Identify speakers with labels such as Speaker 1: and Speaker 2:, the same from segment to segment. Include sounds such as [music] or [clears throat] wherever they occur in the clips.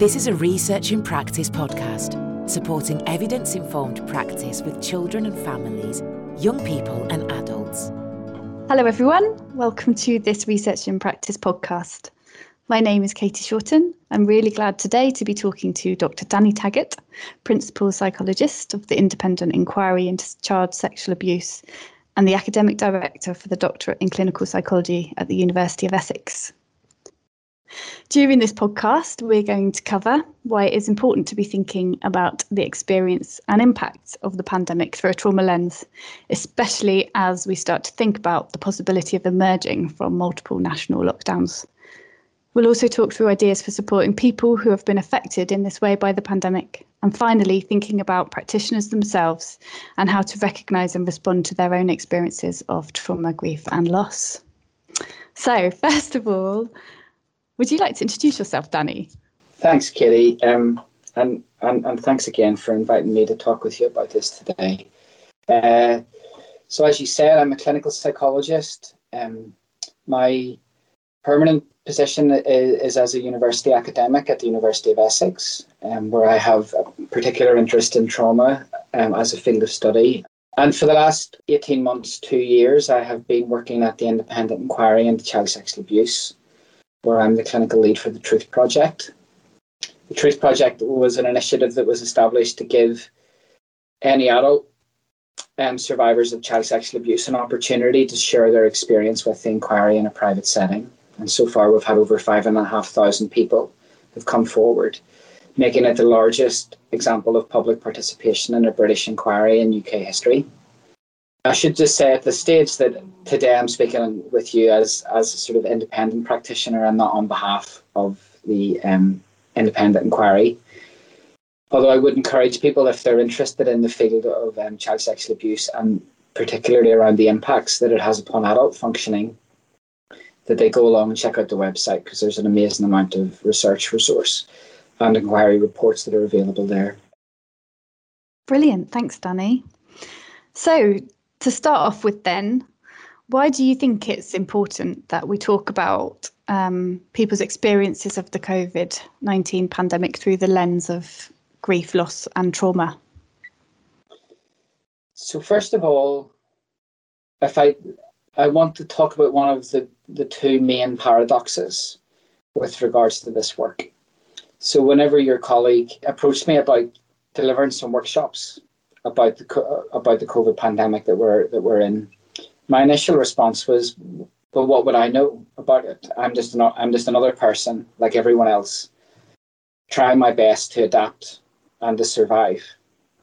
Speaker 1: This is a Research in Practice podcast, supporting evidence informed practice with children and families, young people and adults.
Speaker 2: Hello, everyone. Welcome to this Research in Practice podcast. My name is Katie Shorten. I'm really glad today to be talking to Dr. Danny Taggart, Principal Psychologist of the Independent Inquiry into Child Sexual Abuse and the Academic Director for the Doctorate in Clinical Psychology at the University of Essex. During this podcast, we're going to cover why it is important to be thinking about the experience and impacts of the pandemic through a trauma lens, especially as we start to think about the possibility of emerging from multiple national lockdowns. We'll also talk through ideas for supporting people who have been affected in this way by the pandemic, and finally, thinking about practitioners themselves and how to recognise and respond to their own experiences of trauma, grief, and loss. So, [laughs] first of all, would you like to introduce yourself, Danny?
Speaker 3: Thanks, Kitty. Um, and, and, and thanks again for inviting me to talk with you about this today. Uh, so, as you said, I'm a clinical psychologist. Um, my permanent position is, is, as a university academic at the University of Essex, um, where I have a particular interest in trauma um, as a field of study. And for the last 18 months, two years, I have been working at the Independent Inquiry into Child Sexual Abuse where I'm the clinical lead for the Truth Project. The Truth Project was an initiative that was established to give any adult um, survivors of child sexual abuse an opportunity to share their experience with the inquiry in a private setting. And so far, we've had over five and a half thousand people who've come forward, making it the largest example of public participation in a British inquiry in UK history. I should just say at the stage that today I'm speaking with you as as a sort of independent practitioner and not on behalf of the um, independent inquiry. Although I would encourage people if they're interested in the field of um, child sexual abuse and particularly around the impacts that it has upon adult functioning, that they go along and check out the website because there's an amazing amount of research resource and inquiry reports that are available there.
Speaker 2: Brilliant. Thanks, Danny. So, to start off with, then, why do you think it's important that we talk about um, people's experiences of the COVID 19 pandemic through the lens of grief, loss, and trauma?
Speaker 3: So, first of all, if I I want to talk about one of the, the two main paradoxes with regards to this work. So, whenever your colleague approached me about delivering some workshops about the about the COVID pandemic that we're that we're in, my initial response was, "Well, what would I know about it? I'm just not. I'm just another person like everyone else, trying my best to adapt and to survive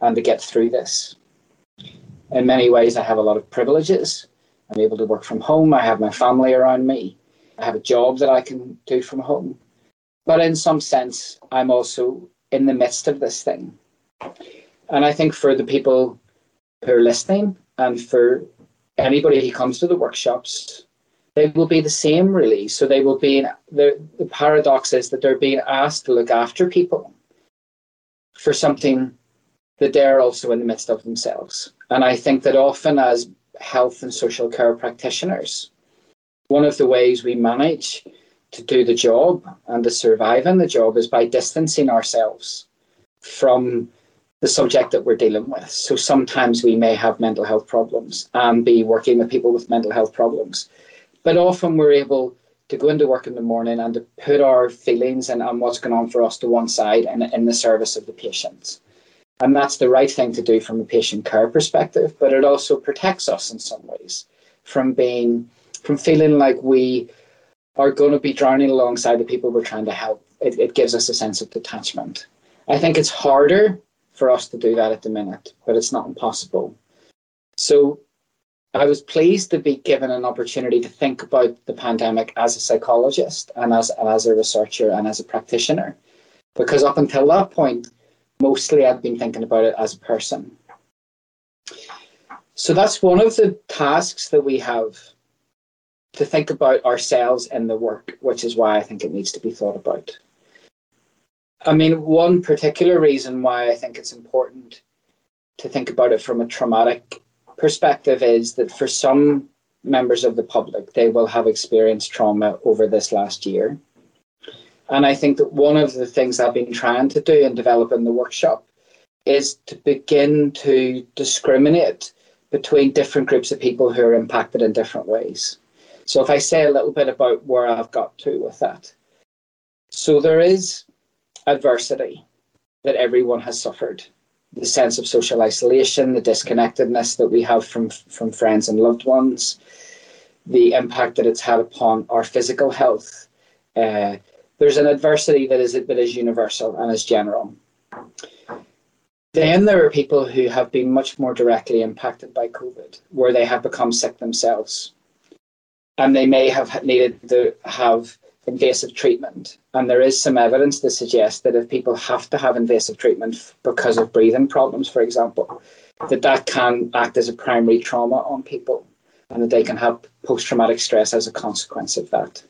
Speaker 3: and to get through this. In many ways, I have a lot of privileges. I'm able to work from home. I have my family around me. I have a job that I can do from home. But in some sense, I'm also in the midst of this thing. And I think for the people who are listening and for anybody who comes to the workshops, they will be the same really. So they will be the the paradox is that they're being asked to look after people for something that they're also in the midst of themselves. And I think that often as health and social care practitioners, one of the ways we manage to do the job and to survive in the job is by distancing ourselves from the subject that we're dealing with. So sometimes we may have mental health problems and be working with people with mental health problems. But often we're able to go into work in the morning and to put our feelings and, and what's going on for us to one side and in the service of the patient. And that's the right thing to do from a patient care perspective, but it also protects us in some ways from being from feeling like we are going to be drowning alongside the people we're trying to help. It, it gives us a sense of detachment. I think it's harder for us to do that at the minute, but it's not impossible. So I was pleased to be given an opportunity to think about the pandemic as a psychologist and as, as a researcher and as a practitioner, because up until that point, mostly I've been thinking about it as a person. So that's one of the tasks that we have to think about ourselves and the work, which is why I think it needs to be thought about. I mean, one particular reason why I think it's important to think about it from a traumatic perspective is that for some members of the public, they will have experienced trauma over this last year. And I think that one of the things I've been trying to do and develop in the workshop is to begin to discriminate between different groups of people who are impacted in different ways. So, if I say a little bit about where I've got to with that. So, there is adversity that everyone has suffered the sense of social isolation, the disconnectedness that we have from, from friends and loved ones, the impact that it's had upon our physical health. Uh, there's an adversity that is that is universal and is general. Then there are people who have been much more directly impacted by COVID, where they have become sick themselves. And they may have needed to have invasive treatment. And there is some evidence to suggest that if people have to have invasive treatment because of breathing problems, for example, that that can act as a primary trauma on people and that they can have post traumatic stress as a consequence of that.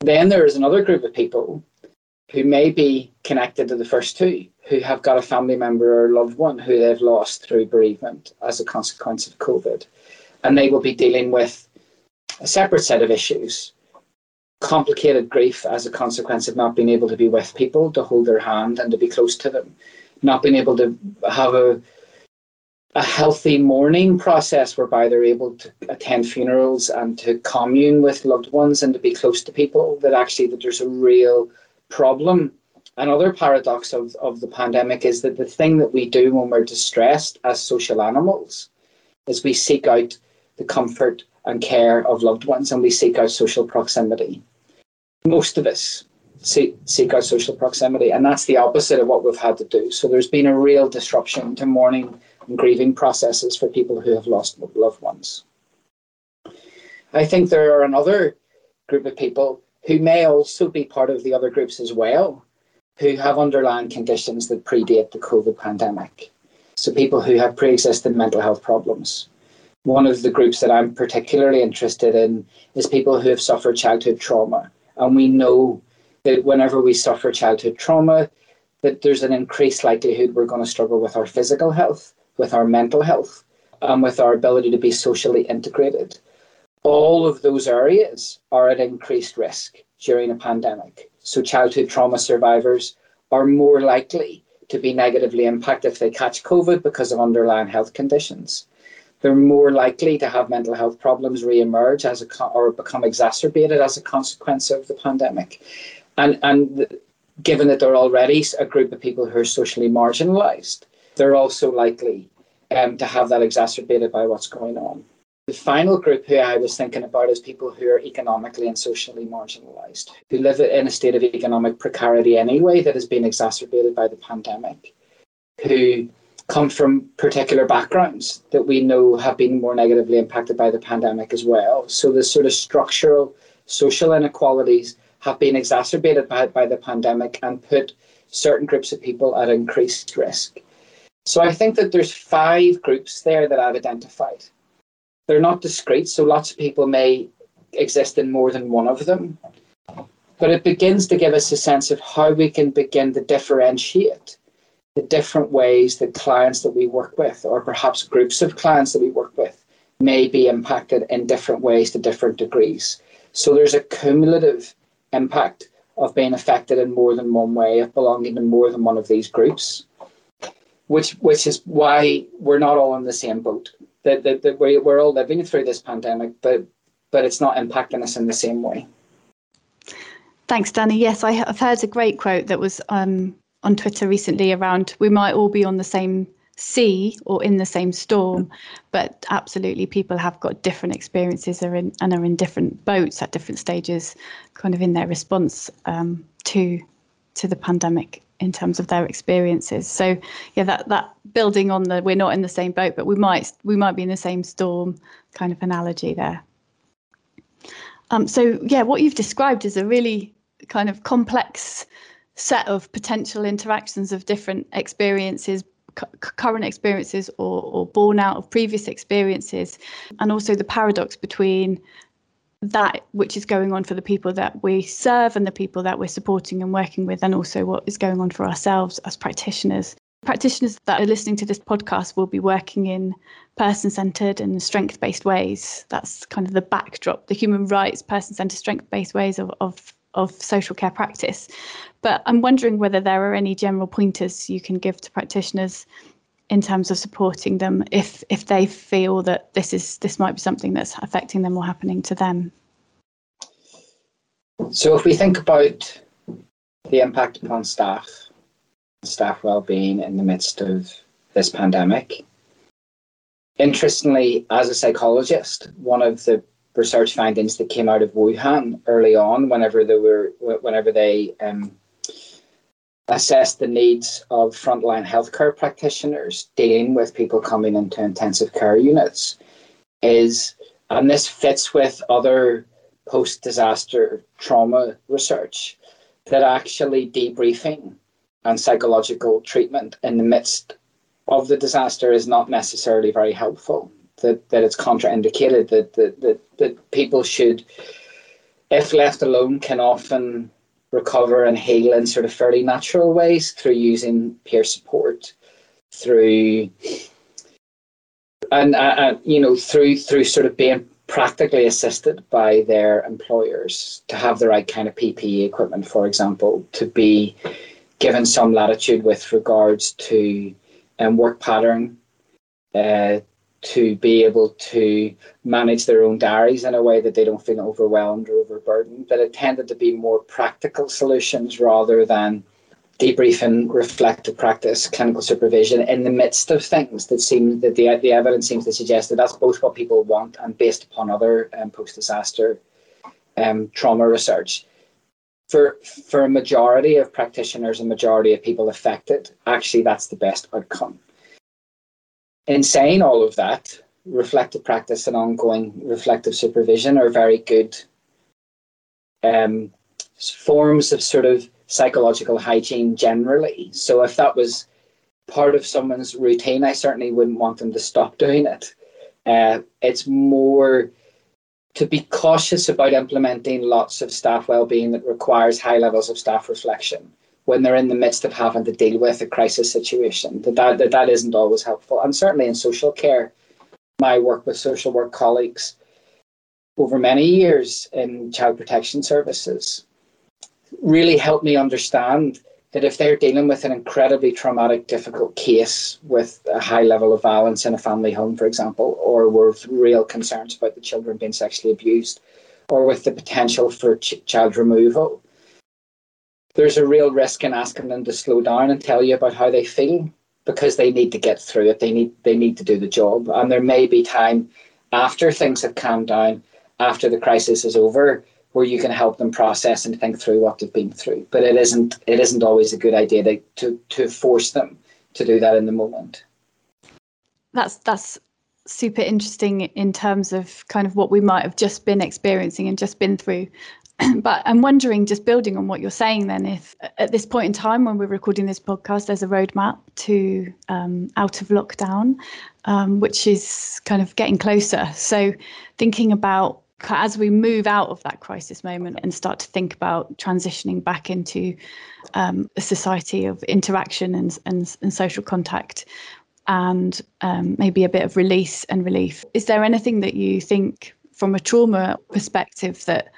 Speaker 3: Then there is another group of people who may be connected to the first two, who have got a family member or loved one who they've lost through bereavement as a consequence of COVID. And they will be dealing with a separate set of issues complicated grief as a consequence of not being able to be with people, to hold their hand and to be close to them, not being able to have a a healthy mourning process whereby they're able to attend funerals and to commune with loved ones and to be close to people that actually that there's a real problem. Another paradox of, of the pandemic is that the thing that we do when we're distressed as social animals is we seek out the comfort and care of loved ones and we seek out social proximity most of us seek, seek out social proximity and that's the opposite of what we've had to do so there's been a real disruption to mourning and grieving processes for people who have lost loved ones. I think there are another group of people who may also be part of the other groups as well, who have underlying conditions that predate the COVID pandemic. So, people who have pre existing mental health problems. One of the groups that I'm particularly interested in is people who have suffered childhood trauma. And we know that whenever we suffer childhood trauma, that there's an increased likelihood we're going to struggle with our physical health with our mental health, and with our ability to be socially integrated. All of those areas are at increased risk during a pandemic. So, childhood trauma survivors are more likely to be negatively impacted if they catch COVID because of underlying health conditions. They're more likely to have mental health problems re-emerge as a or become exacerbated as a consequence of the pandemic, and and given that they're already a group of people who are socially marginalised, they're also likely um, to have that exacerbated by what's going on. The final group who I was thinking about is people who are economically and socially marginalised, who live in a state of economic precarity anyway that has been exacerbated by the pandemic, who come from particular backgrounds that we know have been more negatively impacted by the pandemic as well. So the sort of structural social inequalities have been exacerbated by, by the pandemic and put certain groups of people at increased risk. So I think that there's five groups there that I've identified. They're not discrete, so lots of people may exist in more than one of them. But it begins to give us a sense of how we can begin to differentiate the different ways that clients that we work with, or perhaps groups of clients that we work with, may be impacted in different ways to different degrees. So there's a cumulative impact of being affected in more than one way, of belonging to more than one of these groups which which is why we're not all in the same boat. That, that, that we, we're all living through this pandemic, but but it's not impacting us in the same way.
Speaker 2: Thanks, Danny. Yes, I have heard a great quote that was um, on Twitter recently around we might all be on the same sea or in the same storm, but absolutely people have got different experiences are in, and are in different boats at different stages, kind of in their response um, to to the pandemic in terms of their experiences. So yeah, that that building on the we're not in the same boat, but we might we might be in the same storm kind of analogy there. Um, so yeah, what you've described is a really kind of complex set of potential interactions of different experiences current experiences or, or born out of previous experiences and also the paradox between that which is going on for the people that we serve and the people that we're supporting and working with, and also what is going on for ourselves as practitioners. Practitioners that are listening to this podcast will be working in person centered and strength based ways. That's kind of the backdrop, the human rights, person centered, strength based ways of, of, of social care practice. But I'm wondering whether there are any general pointers you can give to practitioners in terms of supporting them if if they feel that this is this might be something that's affecting them or happening to them.
Speaker 3: So if we think about the impact upon staff, staff well-being in the midst of this pandemic, interestingly, as a psychologist, one of the research findings that came out of Wuhan early on, whenever they were, whenever they um, assessed the needs of frontline healthcare practitioners dealing with people coming into intensive care units, is, and this fits with other post-disaster trauma research, that actually debriefing and psychological treatment in the midst of the disaster is not necessarily very helpful. That, that it's contraindicated, that, that, that, that people should, if left alone, can often recover and heal in sort of fairly natural ways through using peer support, through and uh, uh, you know through through sort of being practically assisted by their employers to have the right kind of PPE equipment, for example, to be given some latitude with regards to um, work pattern, uh, to be able to manage their own diaries in a way that they don't feel overwhelmed or overburdened. But it tended to be more practical solutions rather than debriefing, reflective practice, clinical supervision in the midst of things that seem that the the evidence seems to suggest that that's both what people want and based upon other um, post disaster um, trauma research. For for a majority of practitioners and majority of people affected, actually that's the best outcome. In saying all of that, reflective practice and ongoing reflective supervision are very good um, forms of sort of psychological hygiene generally. So if that was part of someone's routine, I certainly wouldn't want them to stop doing it. Uh, it's more to be cautious about implementing lots of staff well-being that requires high levels of staff reflection when they're in the midst of having to deal with a crisis situation. That that, that, that isn't always helpful. And certainly in social care, my work with social work colleagues over many years in child protection services really helped me understand that if they're dealing with an incredibly traumatic, difficult case with a high level of violence in a family home, for example, or with real concerns about the children being sexually abused, or with the potential for ch- child removal, there's a real risk in asking them to slow down and tell you about how they feel because they need to get through it. They need they need to do the job, and there may be time after things have calmed down, after the crisis is over, where you can help them process and think through what they've been through. But it isn't it isn't always a good idea to to, to force them to do that in the moment.
Speaker 2: That's that's super interesting in terms of kind of what we might have just been experiencing and just been through. [clears throat] but I'm wondering, just building on what you're saying, then, if at this point in time when we're recording this podcast, there's a roadmap to um, out of lockdown, um, which is kind of getting closer. So, thinking about as we move out of that crisis moment and start to think about transitioning back into um, a society of interaction and, and, and social contact and um, maybe a bit of release and relief, is there anything that you think from a trauma perspective that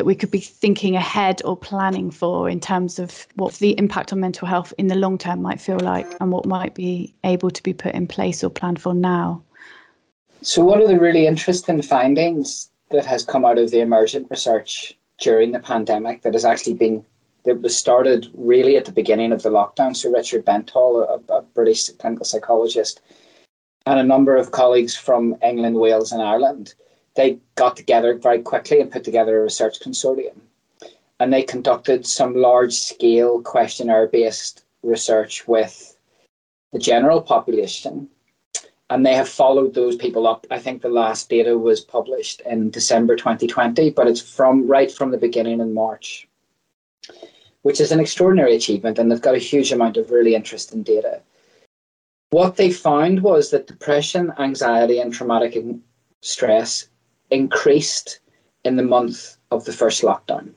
Speaker 2: that we could be thinking ahead or planning for in terms of what the impact on mental health in the long term might feel like and what might be able to be put in place or planned for now?
Speaker 3: So, one of the really interesting findings that has come out of the emergent research during the pandemic that has actually been that was started really at the beginning of the lockdown. So Richard Bentall, a, a British clinical psychologist, and a number of colleagues from England, Wales, and Ireland, they got together very quickly and put together a research consortium. And they conducted some large scale questionnaire based research with the general population and they have followed those people up. I think the last data was published in December 2020, but it's from right from the beginning in March, which is an extraordinary achievement, and they've got a huge amount of really interesting data. What they found was that depression, anxiety, and traumatic stress increased in the month of the first lockdown,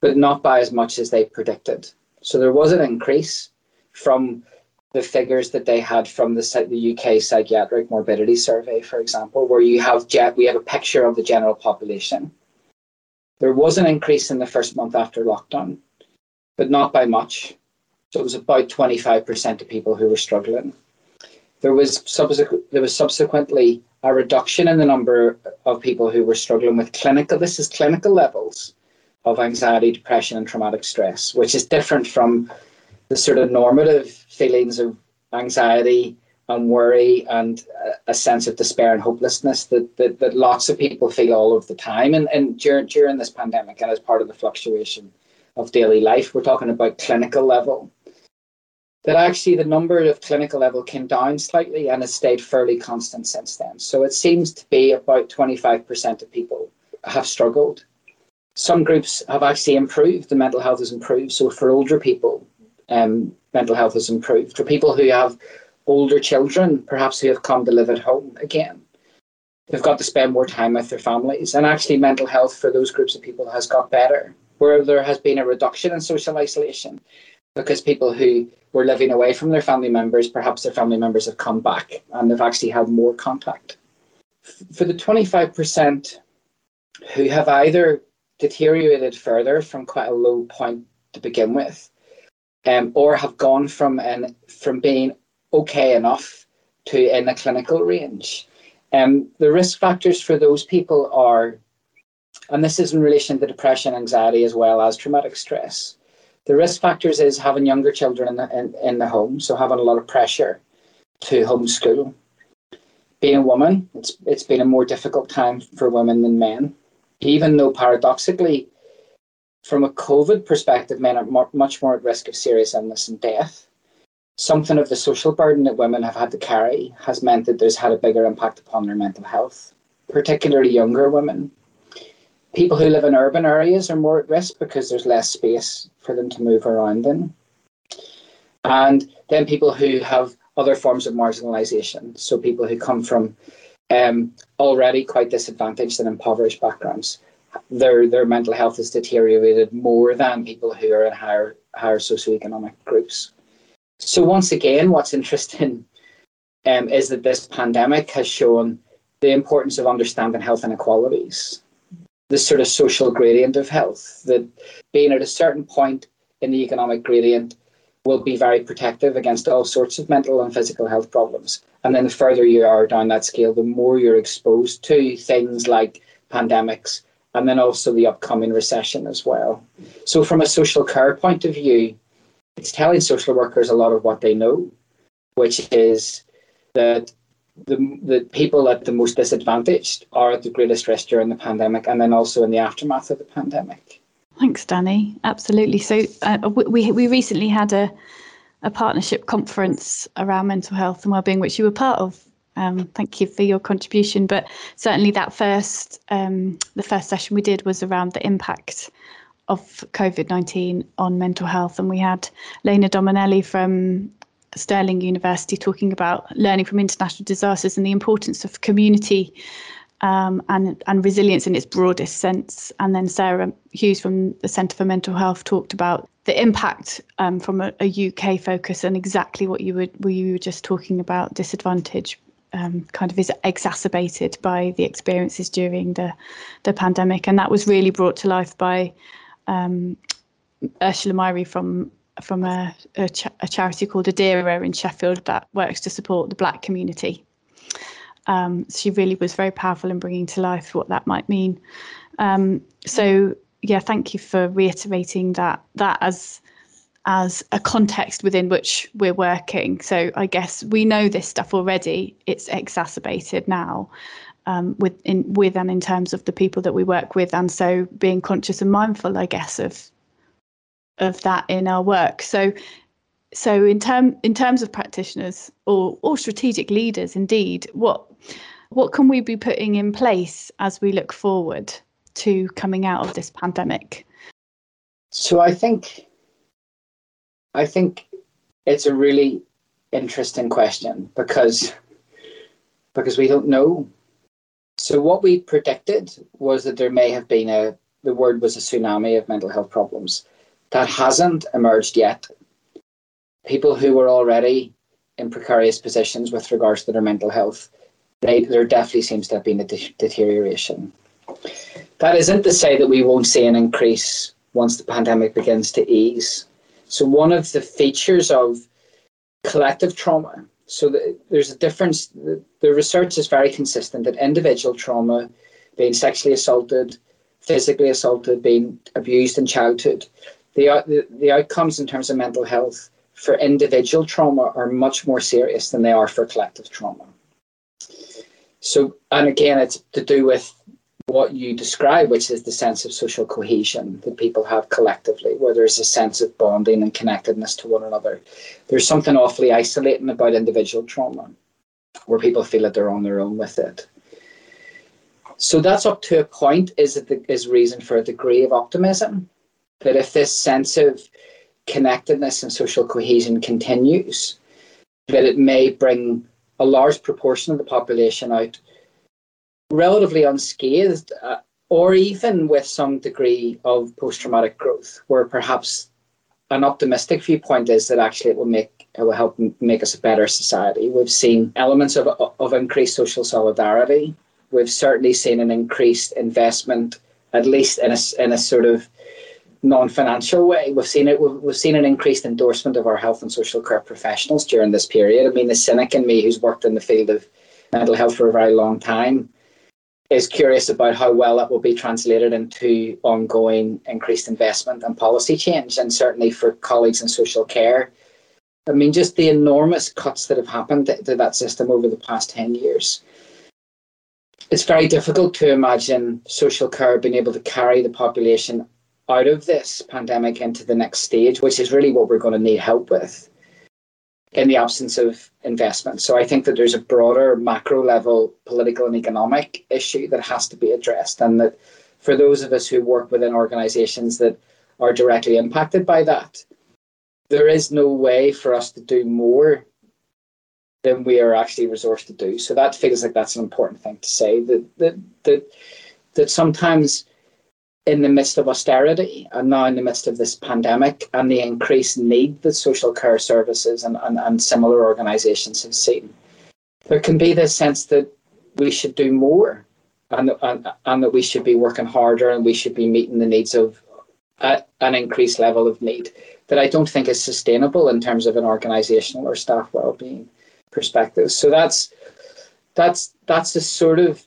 Speaker 3: but not by as much as they predicted. So there was an increase from the figures that they had from the, the UK psychiatric morbidity survey, for example, where you have jet, we have a picture of the general population, There was an increase in the first month after lockdown, but not by much. So it was about 25% of people who were struggling. There was, subsequent, there was subsequently a reduction in the number of people who were struggling with clinical, this is clinical levels of anxiety, depression, and traumatic stress, which is different from the sort of normative feelings of anxiety and worry and a sense of despair and hopelessness that, that, that lots of people feel all of the time and, and during, during this pandemic and as part of the fluctuation of daily life. We're talking about clinical level. That actually the number of clinical level came down slightly and has stayed fairly constant since then. So it seems to be about 25% of people have struggled. Some groups have actually improved, the mental health has improved. So for older people, um, mental health has improved. For people who have older children, perhaps who have come to live at home again. They've got to spend more time with their families. And actually, mental health for those groups of people has got better, where there has been a reduction in social isolation because people who were living away from their family members, perhaps their family members have come back and they've actually had more contact. For the 25% who have either deteriorated further from quite a low point to begin with, um, or have gone from an, from being okay enough to in a clinical range. Um, the risk factors for those people are, and this is in relation to depression, anxiety, as well as traumatic stress. The risk factors is having younger children in the, in, in the home, so having a lot of pressure to homeschool. Being a woman, it's, it's been a more difficult time for women than men, even though paradoxically, from a COVID perspective, men are much more at risk of serious illness and death something of the social burden that women have had to carry has meant that there's had a bigger impact upon their mental health, particularly younger women. People who live in urban areas are more at risk because there's less space for them to move around in. And then people who have other forms of marginalisation, so people who come from um, already quite disadvantaged and impoverished backgrounds, their their mental health has deteriorated more than people who are in higher higher socioeconomic groups. So once again, what's interesting um, is that this pandemic has shown the importance of understanding health inequalities, this sort of social gradient of health, that being at a certain point in the economic gradient will be very protective against all sorts of mental and physical health problems. And then the further you are down that scale, the more you're exposed to things like pandemics and then also the upcoming recession as well. So, from a social care point of view, it's telling social workers a lot of what they know, which is that the, the people at the most disadvantaged are at the greatest risk during the pandemic and then also in the aftermath of the pandemic.
Speaker 2: Thanks, Danny. Absolutely. So uh, we, we recently had a, a partnership conference around mental health and wellbeing, which you were part of. Um, thank you for your contribution. But certainly that first, um, the first session we did was around the impact of COVID 19 on mental health. And we had Lena Dominelli from Stirling University talking about learning from international disasters and the importance of community um, and, and resilience in its broadest sense. And then Sarah Hughes from the Centre for Mental Health talked about the impact um, from a, a, UK focus and exactly what you were, were you were just talking about disadvantage um, kind of is exacerbated by the experiences during the the pandemic, and that was really brought to life by um, Ursula Myrie from from a, a, cha- a, charity called Adira in Sheffield that works to support the Black community. Um, she really was very powerful in bringing to life what that might mean. Um, so yeah, thank you for reiterating that that as as a context within which we're working. So I guess we know this stuff already. It's exacerbated now um, with in with and in terms of the people that we work with, and so being conscious and mindful, I guess, of of that in our work. So so in term in terms of practitioners or or strategic leaders, indeed, what what can we be putting in place as we look forward to coming out of this pandemic?
Speaker 3: So I think I think it's a really interesting question because because we don't know so what we predicted was that there may have been a the word was a tsunami of mental health problems. That hasn't emerged yet. People who were already in precarious positions with regards to their mental health, they, there definitely seems to have been a de- deterioration. That isn't to say that we won't see an increase once the pandemic begins to ease. So, one of the features of collective trauma, so the, there's a difference, the, the research is very consistent that individual trauma, being sexually assaulted, physically assaulted, being abused in childhood, the, the, outcomes in terms of mental health for individual trauma are much more serious than they are for collective trauma. So, and again, it's to do with what you describe, which is the sense of social cohesion that people have collectively, where there's a sense of bonding and connectedness to one another. There's something awfully isolating about individual trauma, where people feel that they're on their own with it. So that's up to a point. Is it the, is reason for a degree of optimism that if this sense of connectedness and social cohesion continues, that it may bring a large proportion of the population out relatively unscathed, uh, or even with some degree of post traumatic growth, where perhaps an optimistic viewpoint is that actually it will make it will help make us a better society. We've seen elements of, of increased social solidarity. We've certainly seen an increased investment, at least in a, in a sort of non-financial way. We've seen it. We've, we've seen an increased endorsement of our health and social care professionals during this period. I mean, the cynic in me, who's worked in the field of mental health for a very long time, is curious about how well that will be translated into ongoing increased investment and policy change, and certainly for colleagues in social care. I mean, just the enormous cuts that have happened to that system over the past 10 years. It's very difficult to imagine social care being able to carry the population out of this pandemic into the next stage, which is really what we're going to need help with in the absence of investment. So I think that there's a broader macro level political and economic issue that has to be addressed. And that for those of us who work within organizations that are directly impacted by that, there is no way for us to do more than we are actually resourced to do. So that feels like that's an important thing to say. That that that that sometimes in the midst of austerity and now in the midst of this pandemic and the increased need that social care services and, and, and similar organisations have seen, there can be this sense that we should do more and, and, and that we should be working harder and we should be meeting the needs of an increased level of need that I don't think is sustainable in terms of an organisational or staff well-being perspective. So that's that's that's the sort of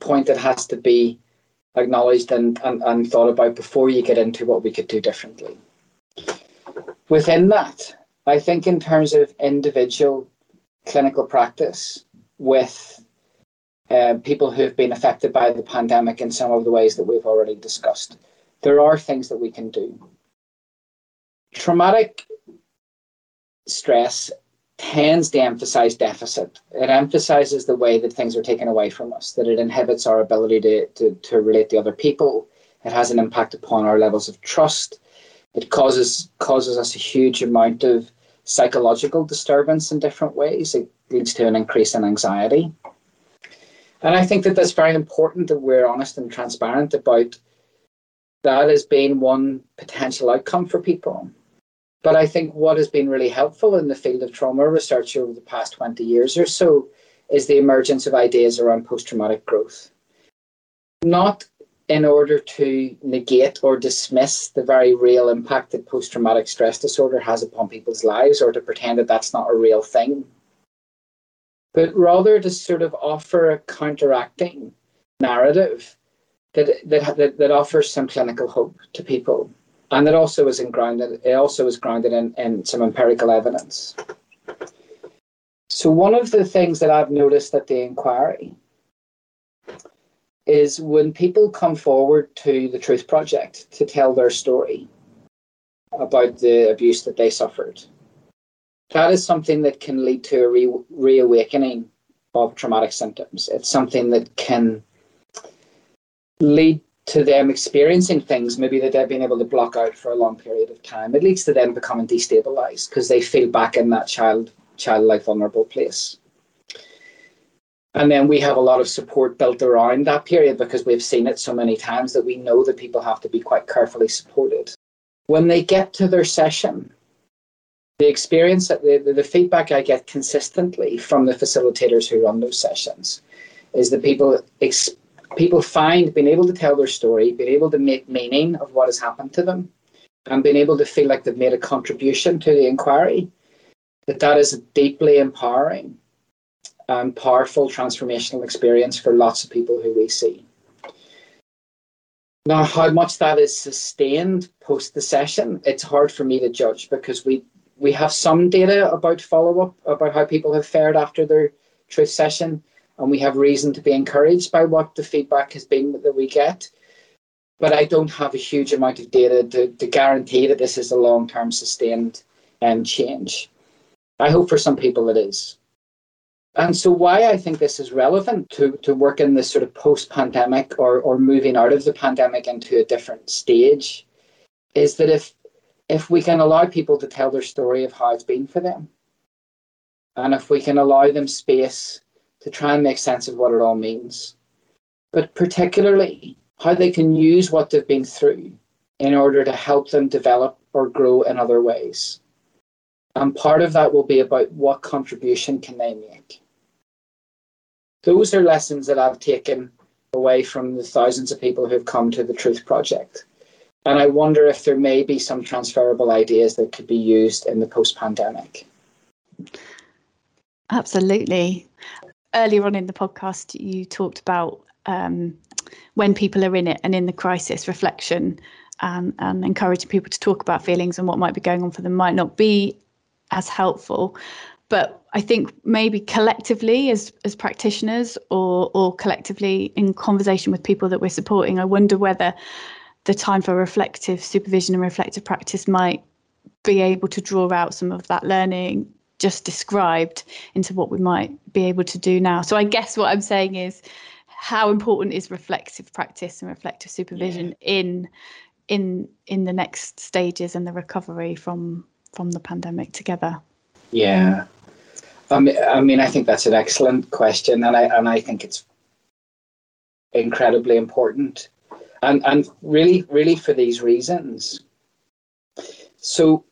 Speaker 3: point that has to be acknowledged and, and, and thought about before you get into what we could do differently. Within that, I think in terms of individual clinical practice with uh, people who have been affected by the pandemic in some of the ways that we've already discussed, there are things that we can do. Traumatic stress tends to emphasize deficit. It emphasizes the way that things are taken away from us, that it inhibits our ability to, to, to relate to other people. It has an impact upon our levels of trust. It causes causes us a huge amount of psychological disturbance in different ways. It leads to an increase in anxiety. And I think that that's very important that we're honest and transparent about that as being one potential outcome for people. But I think what has been really helpful in the field of trauma research over the past 20 years or so is the emergence of ideas around post traumatic growth. Not in order to negate or dismiss the very real impact that post traumatic stress disorder has upon people's lives or to pretend that that's not a real thing, but rather to sort of offer a counteracting narrative that, that, that, that offers some clinical hope to people and it also is grounded it also is grounded in, in some empirical evidence. So one of the things that I've noticed at the inquiry is when people come forward to the Truth Project to tell their story about the abuse that they suffered, that is something that can lead to a re- reawakening of traumatic symptoms. It's something that can lead to them experiencing things maybe that they've been able to block out for a long period of time. It leads to them becoming destabilized because they feel back in that child childlike vulnerable place. And then we have a lot of support built around that period because we've seen it so many times that we know that people have to be quite carefully supported. When they get to their session, the experience that the, the, feedback I get consistently from the facilitators who run those sessions is that people ex- people find being able to tell their story, being able to make meaning of what has happened to them, and being able to feel like they've made a contribution to the inquiry, that that is a deeply empowering and powerful transformational experience for lots of people who we see. Now, how much that is sustained post the session, it's hard for me to judge because we we have some data about follow up about how people have fared after their truth session, and we have reason to be encouraged by what the feedback has been that we get. But I don't have a huge amount of data to, to guarantee that this is a long term sustained um, change. I hope for some people it is. And so, why I think this is relevant to, to work in this sort of post pandemic or, or moving out of the pandemic into a different stage is that if if we can allow people to tell their story of how it's been for them, and if we can allow them space to try and make sense of what it all means, but particularly how they can use what they've been through in order to help them develop or grow in other ways. And part of that will be about what contribution can they make. Those are lessons that I've taken away from the thousands of people who've come to the Truth Project. And I wonder if there may be some transferable ideas that could be used in the post pandemic.
Speaker 2: Absolutely. Earlier on in the podcast, you talked about um, when people are in it and in the crisis, reflection and, and encouraging people to talk about feelings and what might be going on for them might not be as helpful. But I think maybe collectively as as practitioners or or collectively in conversation with people that we're supporting, I wonder whether the time for reflective supervision and reflective practice might be able to draw out some of that learning just described into what we might be able to do now. So I guess what I'm saying is how important is reflective practice and reflective supervision yeah. in in in the next stages and the recovery from from the pandemic together?
Speaker 3: Yeah. I mean, I mean, I think that's an excellent question, and I and I think it's incredibly important and and really really for these reasons so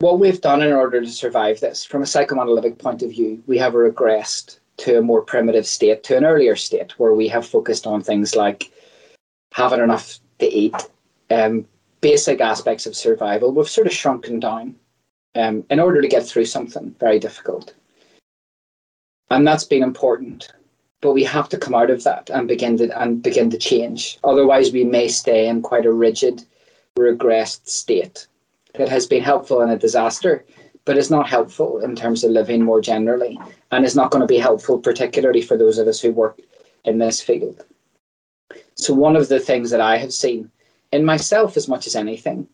Speaker 3: what we've done in order to survive this from a psychoanalytic point of view we have regressed to a more primitive state to an earlier state where we have focused on things like having enough to eat um, basic aspects of survival. We've sort of shrunken down um, in order to get through something very difficult. And that's been important but we have to come out of that and begin to and begin to change. Otherwise, we may stay in quite a rigid, regressed state that has been helpful in a disaster, but is not helpful in terms of living more generally, and is not going to be helpful particularly for those of us who work in this field. So, one of the things that I have seen in myself, as much as anything,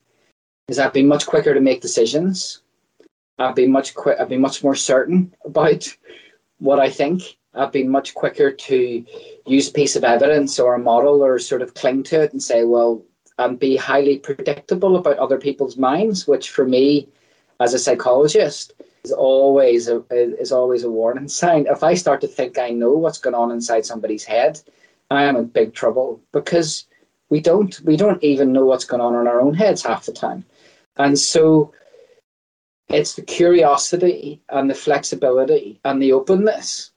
Speaker 3: is I've been much quicker to make decisions. I've been much quick. I've been much more certain about what I think I've been much quicker to use a piece of evidence or a model or sort of cling to it and say, well, and be highly predictable about other people's minds, which for me, as a psychologist, is always a, is always a warning sign. If I start to think I know what's going on inside somebody's head, I am in big trouble because we don't we don't even know what's going on in our own heads half the time, and so it's the curiosity and the flexibility and the openness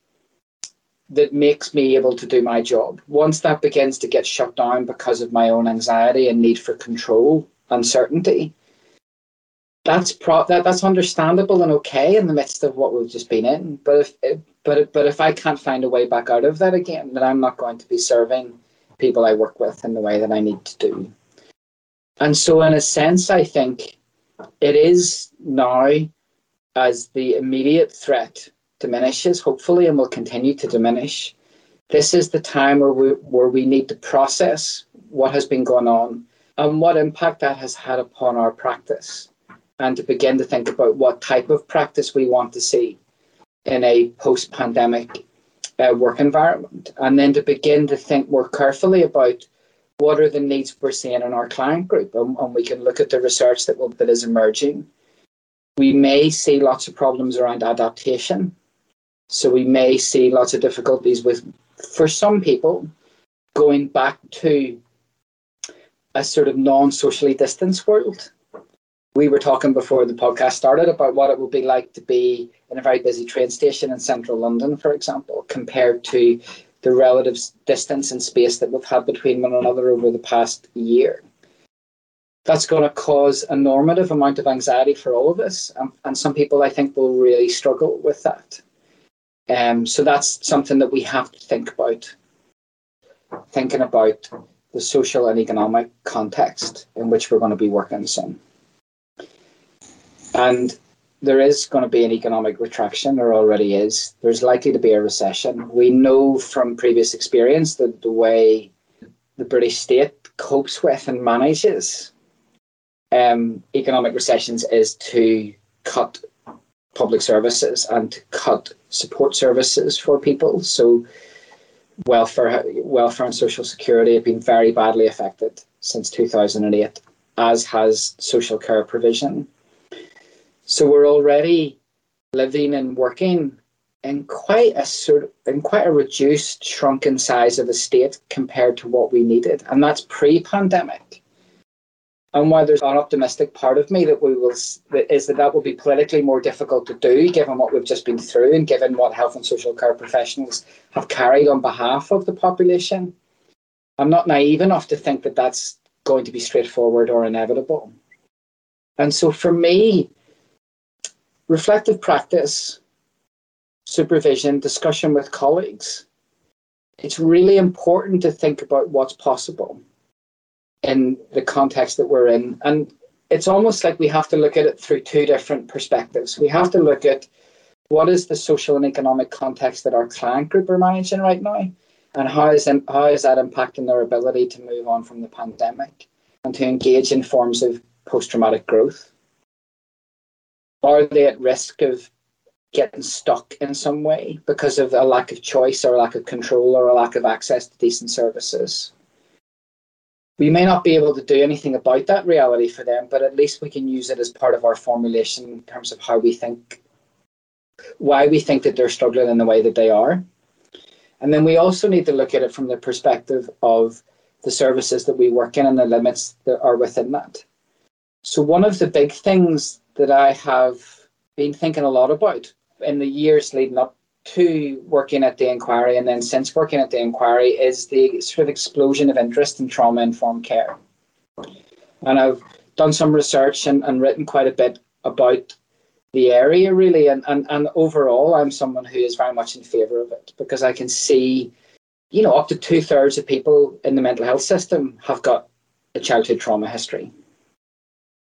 Speaker 3: that makes me able to do my job. Once that begins to get shut down because of my own anxiety and need for control, uncertainty, that's pro- that that's understandable and okay in the midst of what we've just been in. But if but but if I can't find a way back out of that again, then I'm not going to be serving people I work with in the way that I need to do. And so, in a sense, I think it is now as the immediate threat diminishes, hopefully, and will continue to diminish. This is the time where we, where we need to process what has been going on and what impact that has had upon our practice, and to begin to think about what type of practice we want to see in a post pandemic uh, work environment, and then to begin to think more carefully about what are the needs we're seeing in our client group, and, and we can look at the research that will, that is emerging. We may see lots of problems around adaptation so we may see lots of difficulties with, for some people, going back to a sort of non socially distanced world. We were talking before the podcast started about what it would be like to be in a very busy train station in central London, for example, compared to the relative distance and space that we've had between one another over the past year. That's going to cause a normative amount of anxiety for all of us, and, and some people I think will really struggle with that. Um, so that's something that we have to think about. Thinking about the social and economic context in which we're going to be working soon. And there is going to be an economic retraction, there already is. There's likely to be a recession. We know from previous experience that the way the British state copes with and manages um, economic recessions is to cut public services and to cut support services for people. So welfare, welfare and social security have been very badly affected since 2008, as has social care provision. So we're already living and working in quite a sort of, in quite a reduced, shrunken size of the state compared to what we needed, and that's pre-pandemic. And while there's an optimistic part of me that we will is that that will be politically more difficult to do, given what we've just been through and given what health and social care professionals have carried on behalf of the population, I'm not naive enough to think that that's going to be straightforward or inevitable. And so for me, reflective practice, supervision, discussion with colleagues, it's really important to think about what's possible in the context that we're in. And it's almost like we have to look at it through two different perspectives. We have to look at what is the social and economic context that our client group are managing right now, and how is, how is that impacting their ability to move on from the pandemic and to engage in forms of post traumatic growth? Are they at risk of getting stuck in some way because of a lack of choice or a lack of control or a lack of access to decent services? We may not be able to do anything about that reality for them, but at least we can use it as part of our formulation in terms of how we think, why we think that they're struggling in the way that they are. And then we also need to look at it from the perspective of the services that we work in and the limits that are within that. So, one of the big things that I have been thinking a lot about in the years leading up to working at the inquiry and then since working at the inquiry is the sort of explosion of interest in trauma informed care. And I've done some research and, and written quite a bit about the area really and, and, and overall I'm someone who is very much in favour of it because I can see, you know, up to two thirds of people in the mental health system have got a childhood trauma history.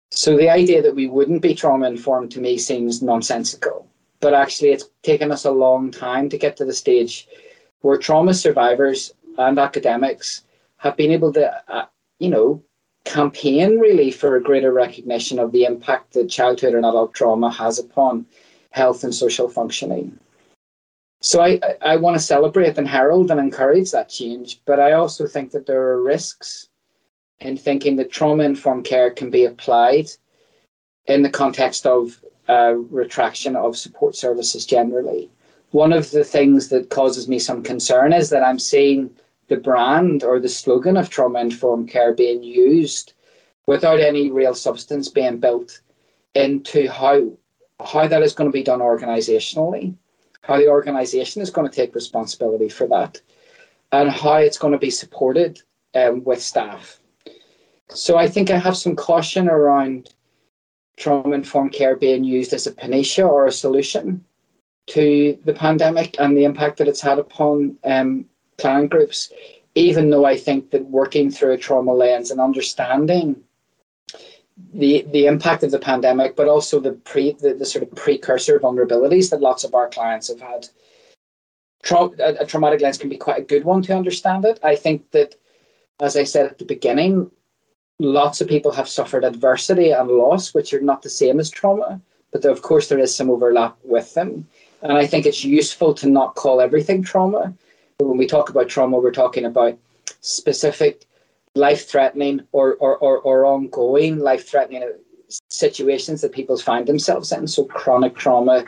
Speaker 3: So the idea that we wouldn't be trauma informed to me seems nonsensical but actually it's taken us a long time to get to the stage where trauma survivors and academics have been able to, uh, you know, campaign really for a greater recognition of the impact that childhood and adult trauma has upon health and social functioning. So I, I want to celebrate and herald and encourage that change, but I also think that there are risks in thinking that trauma informed care can be applied in the context of uh, retraction of support services generally. One of the things that causes me some concern is that I'm seeing the brand or the slogan of trauma informed care being used without any real substance being built into how how that is going to be done organizationally, how the organization is going to take responsibility for that, and how it's going to be supported um, with staff. So I think I have some caution around trauma informed care being used as a panacea or a solution to the pandemic and the impact that it's had upon um, client groups, even though I think that working through a trauma lens and understanding the the impact of the pandemic, but also the pre the, the sort of precursor vulnerabilities that lots of our clients have had. Tra- a, a traumatic lens can be quite a good one to understand it. I think that, as I said at the beginning, lots of people have suffered adversity and loss, which are not the same as trauma, but of course there is some overlap with them. And I think it's useful to not call everything trauma. But when we talk about trauma, we're talking about specific life threatening or, or, or, or ongoing life threatening situations that people find themselves in. So chronic trauma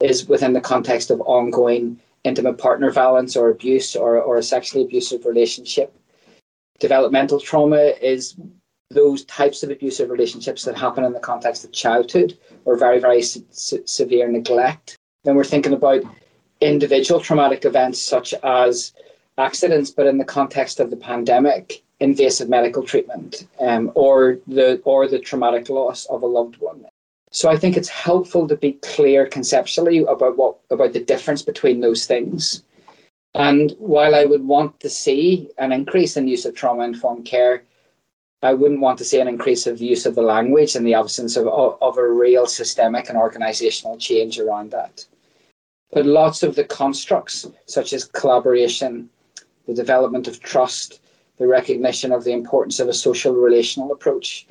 Speaker 3: is within the context of ongoing intimate partner violence or abuse or, or a sexually abusive relationship developmental trauma is those types of abusive relationships that happen in the context of childhood or very, very se- severe neglect. Then we're thinking about individual traumatic events such as accidents, but in the context of the pandemic, invasive medical treatment, um, or the or the traumatic loss of a loved one. So I think it's helpful to be clear conceptually about what about the difference between those things. And while I would want to see an increase in use of trauma informed care, I wouldn't want to see an increase of use of the language in the absence of, of a real systemic and organizational change around that. But lots of the constructs, such as collaboration, the development of trust, the recognition of the importance of a social relational approach,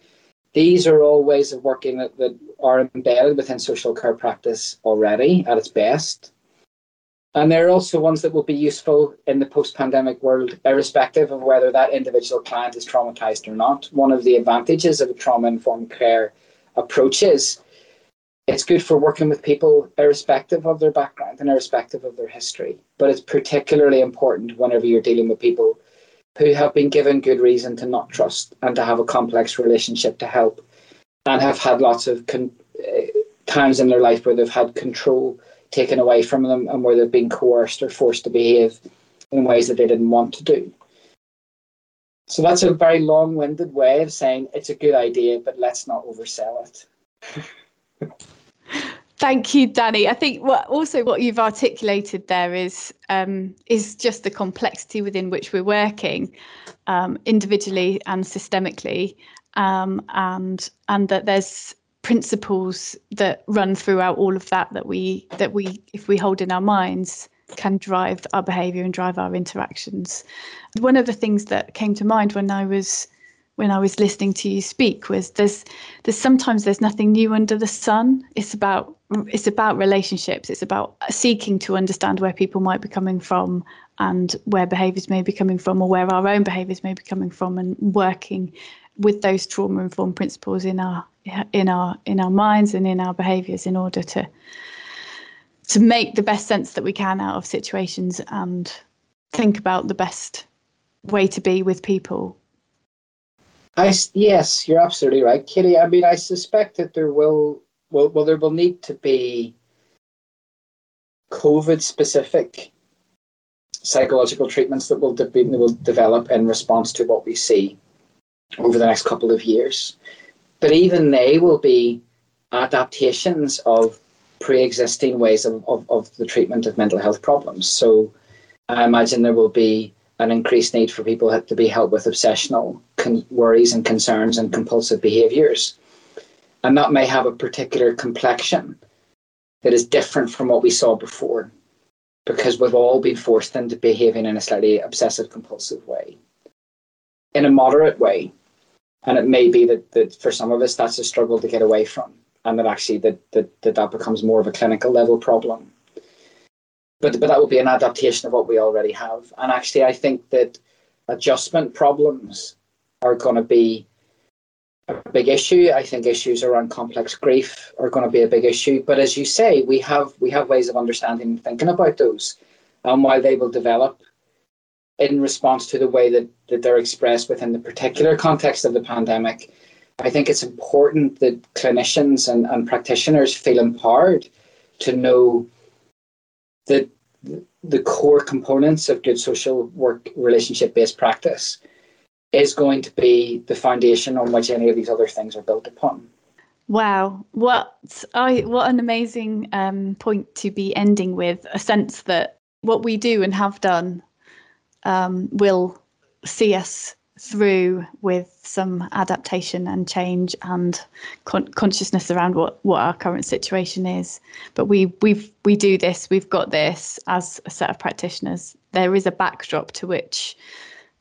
Speaker 3: these are all ways of working that, that are embedded within social care practice already at its best. And they're also ones that will be useful in the post pandemic world, irrespective of whether that individual client is traumatized or not. One of the advantages of a trauma informed care approach is it's good for working with people irrespective of their background and irrespective of their history. But it's particularly important whenever you're dealing with people who have been given good reason to not trust and to have a complex relationship to help and have had lots of con- uh, times in their life where they've had control taken away from them and where they've been coerced or forced to behave in ways that they didn't want to do. So that's a very long winded way of saying it's a good idea, but let's not oversell it. [laughs]
Speaker 2: Thank you, Danny. I think what also what you've articulated there is um, is just the complexity within which we're working, um, individually and systemically, um, and and that there's principles that run throughout all of that that we that we if we hold in our minds can drive our behavior and drive our interactions. One of the things that came to mind when I was when I was listening to you speak was there's there's sometimes there's nothing new under the sun. It's about it's about relationships. It's about seeking to understand where people might be coming from and where behaviours may be coming from or where our own behaviours may be coming from and working with those trauma informed principles in our in our in our minds and in our behaviours in order to to make the best sense that we can out of situations and think about the best way to be with people
Speaker 3: I yes, you're absolutely right, Kitty. I mean, I suspect that there will well, well, there will need to be COVID specific psychological treatments that will, de- will develop in response to what we see over the next couple of years. But even they will be adaptations of pre existing ways of, of, of the treatment of mental health problems. So I imagine there will be an increased need for people to be helped with obsessional con- worries and concerns and compulsive behaviors. And that may have a particular complexion that is different from what we saw before because we've all been forced into behaving in a slightly obsessive compulsive way in a moderate way and it may be that, that for some of us that's a struggle to get away from and that actually that, that, that, that becomes more of a clinical level problem but but that would be an adaptation of what we already have. And actually, I think that adjustment problems are going to be a big issue. I think issues around complex grief are going to be a big issue. But as you say, we have we have ways of understanding and thinking about those, and while they will develop in response to the way that, that they're expressed within the particular context of the pandemic, I think it's important that clinicians and, and practitioners feel empowered to know that the core components of good social work relationship based practice is going to be the foundation on which any of these other things are built upon.
Speaker 2: Wow, what I what an amazing um, point to be ending with a sense that what we do and have done um, will see us through with some adaptation and change and con- consciousness around what, what our current situation is. But we we we do this. We've got this as a set of practitioners. There is a backdrop to which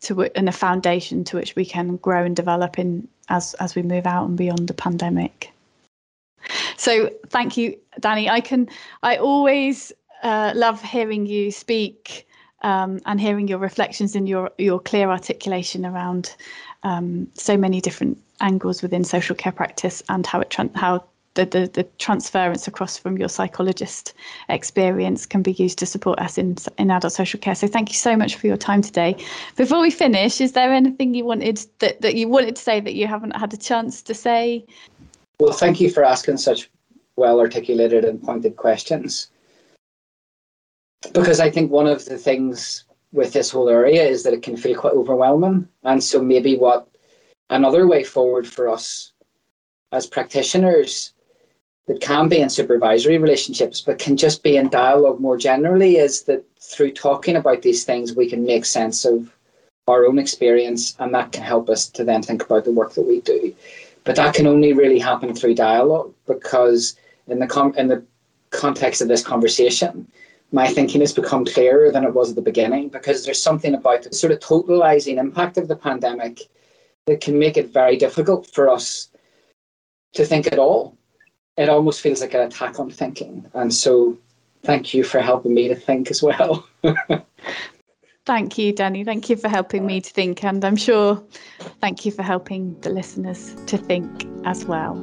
Speaker 2: to and a foundation to which we can grow and develop in as as we move out and beyond the pandemic. So thank you, Danny. I can I always uh, love hearing you speak um, and hearing your reflections and your your clear articulation around um, so many different angles within social care practice and how it how the, the, the transference across from your psychologist experience can be used to support us in in adult social care. So thank you so much for your time today. Before we finish, is there anything you wanted that, that you wanted to say that you haven't had a chance to say?
Speaker 3: Well, thank you for asking such well articulated and pointed questions because I think one of the things with this whole area is that it can feel quite overwhelming. And so maybe what another way forward for us as practitioners that can be in supervisory relationships but can just be in dialogue more generally is that through talking about these things we can make sense of our own experience and that can help us to then think about the work that we do but that can only really happen through dialogue because in the com- in the context of this conversation my thinking has become clearer than it was at the beginning because there's something about the sort of totalizing impact of the pandemic that can make it very difficult for us to think at all. It almost feels like an attack on thinking. And so thank you for helping me to think as well. [laughs]
Speaker 2: thank you, Danny. Thank you for helping me to think. And I'm sure thank you for helping the listeners to think as well.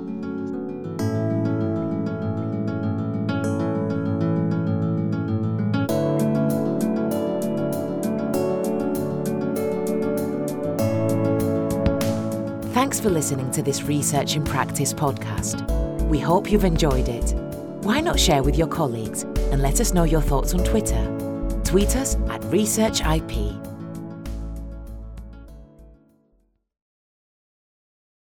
Speaker 1: Thanks for listening to this Research in Practice podcast. We hope you've enjoyed it. Why not share with your colleagues and let us know your thoughts on Twitter? Tweet us at ResearchIP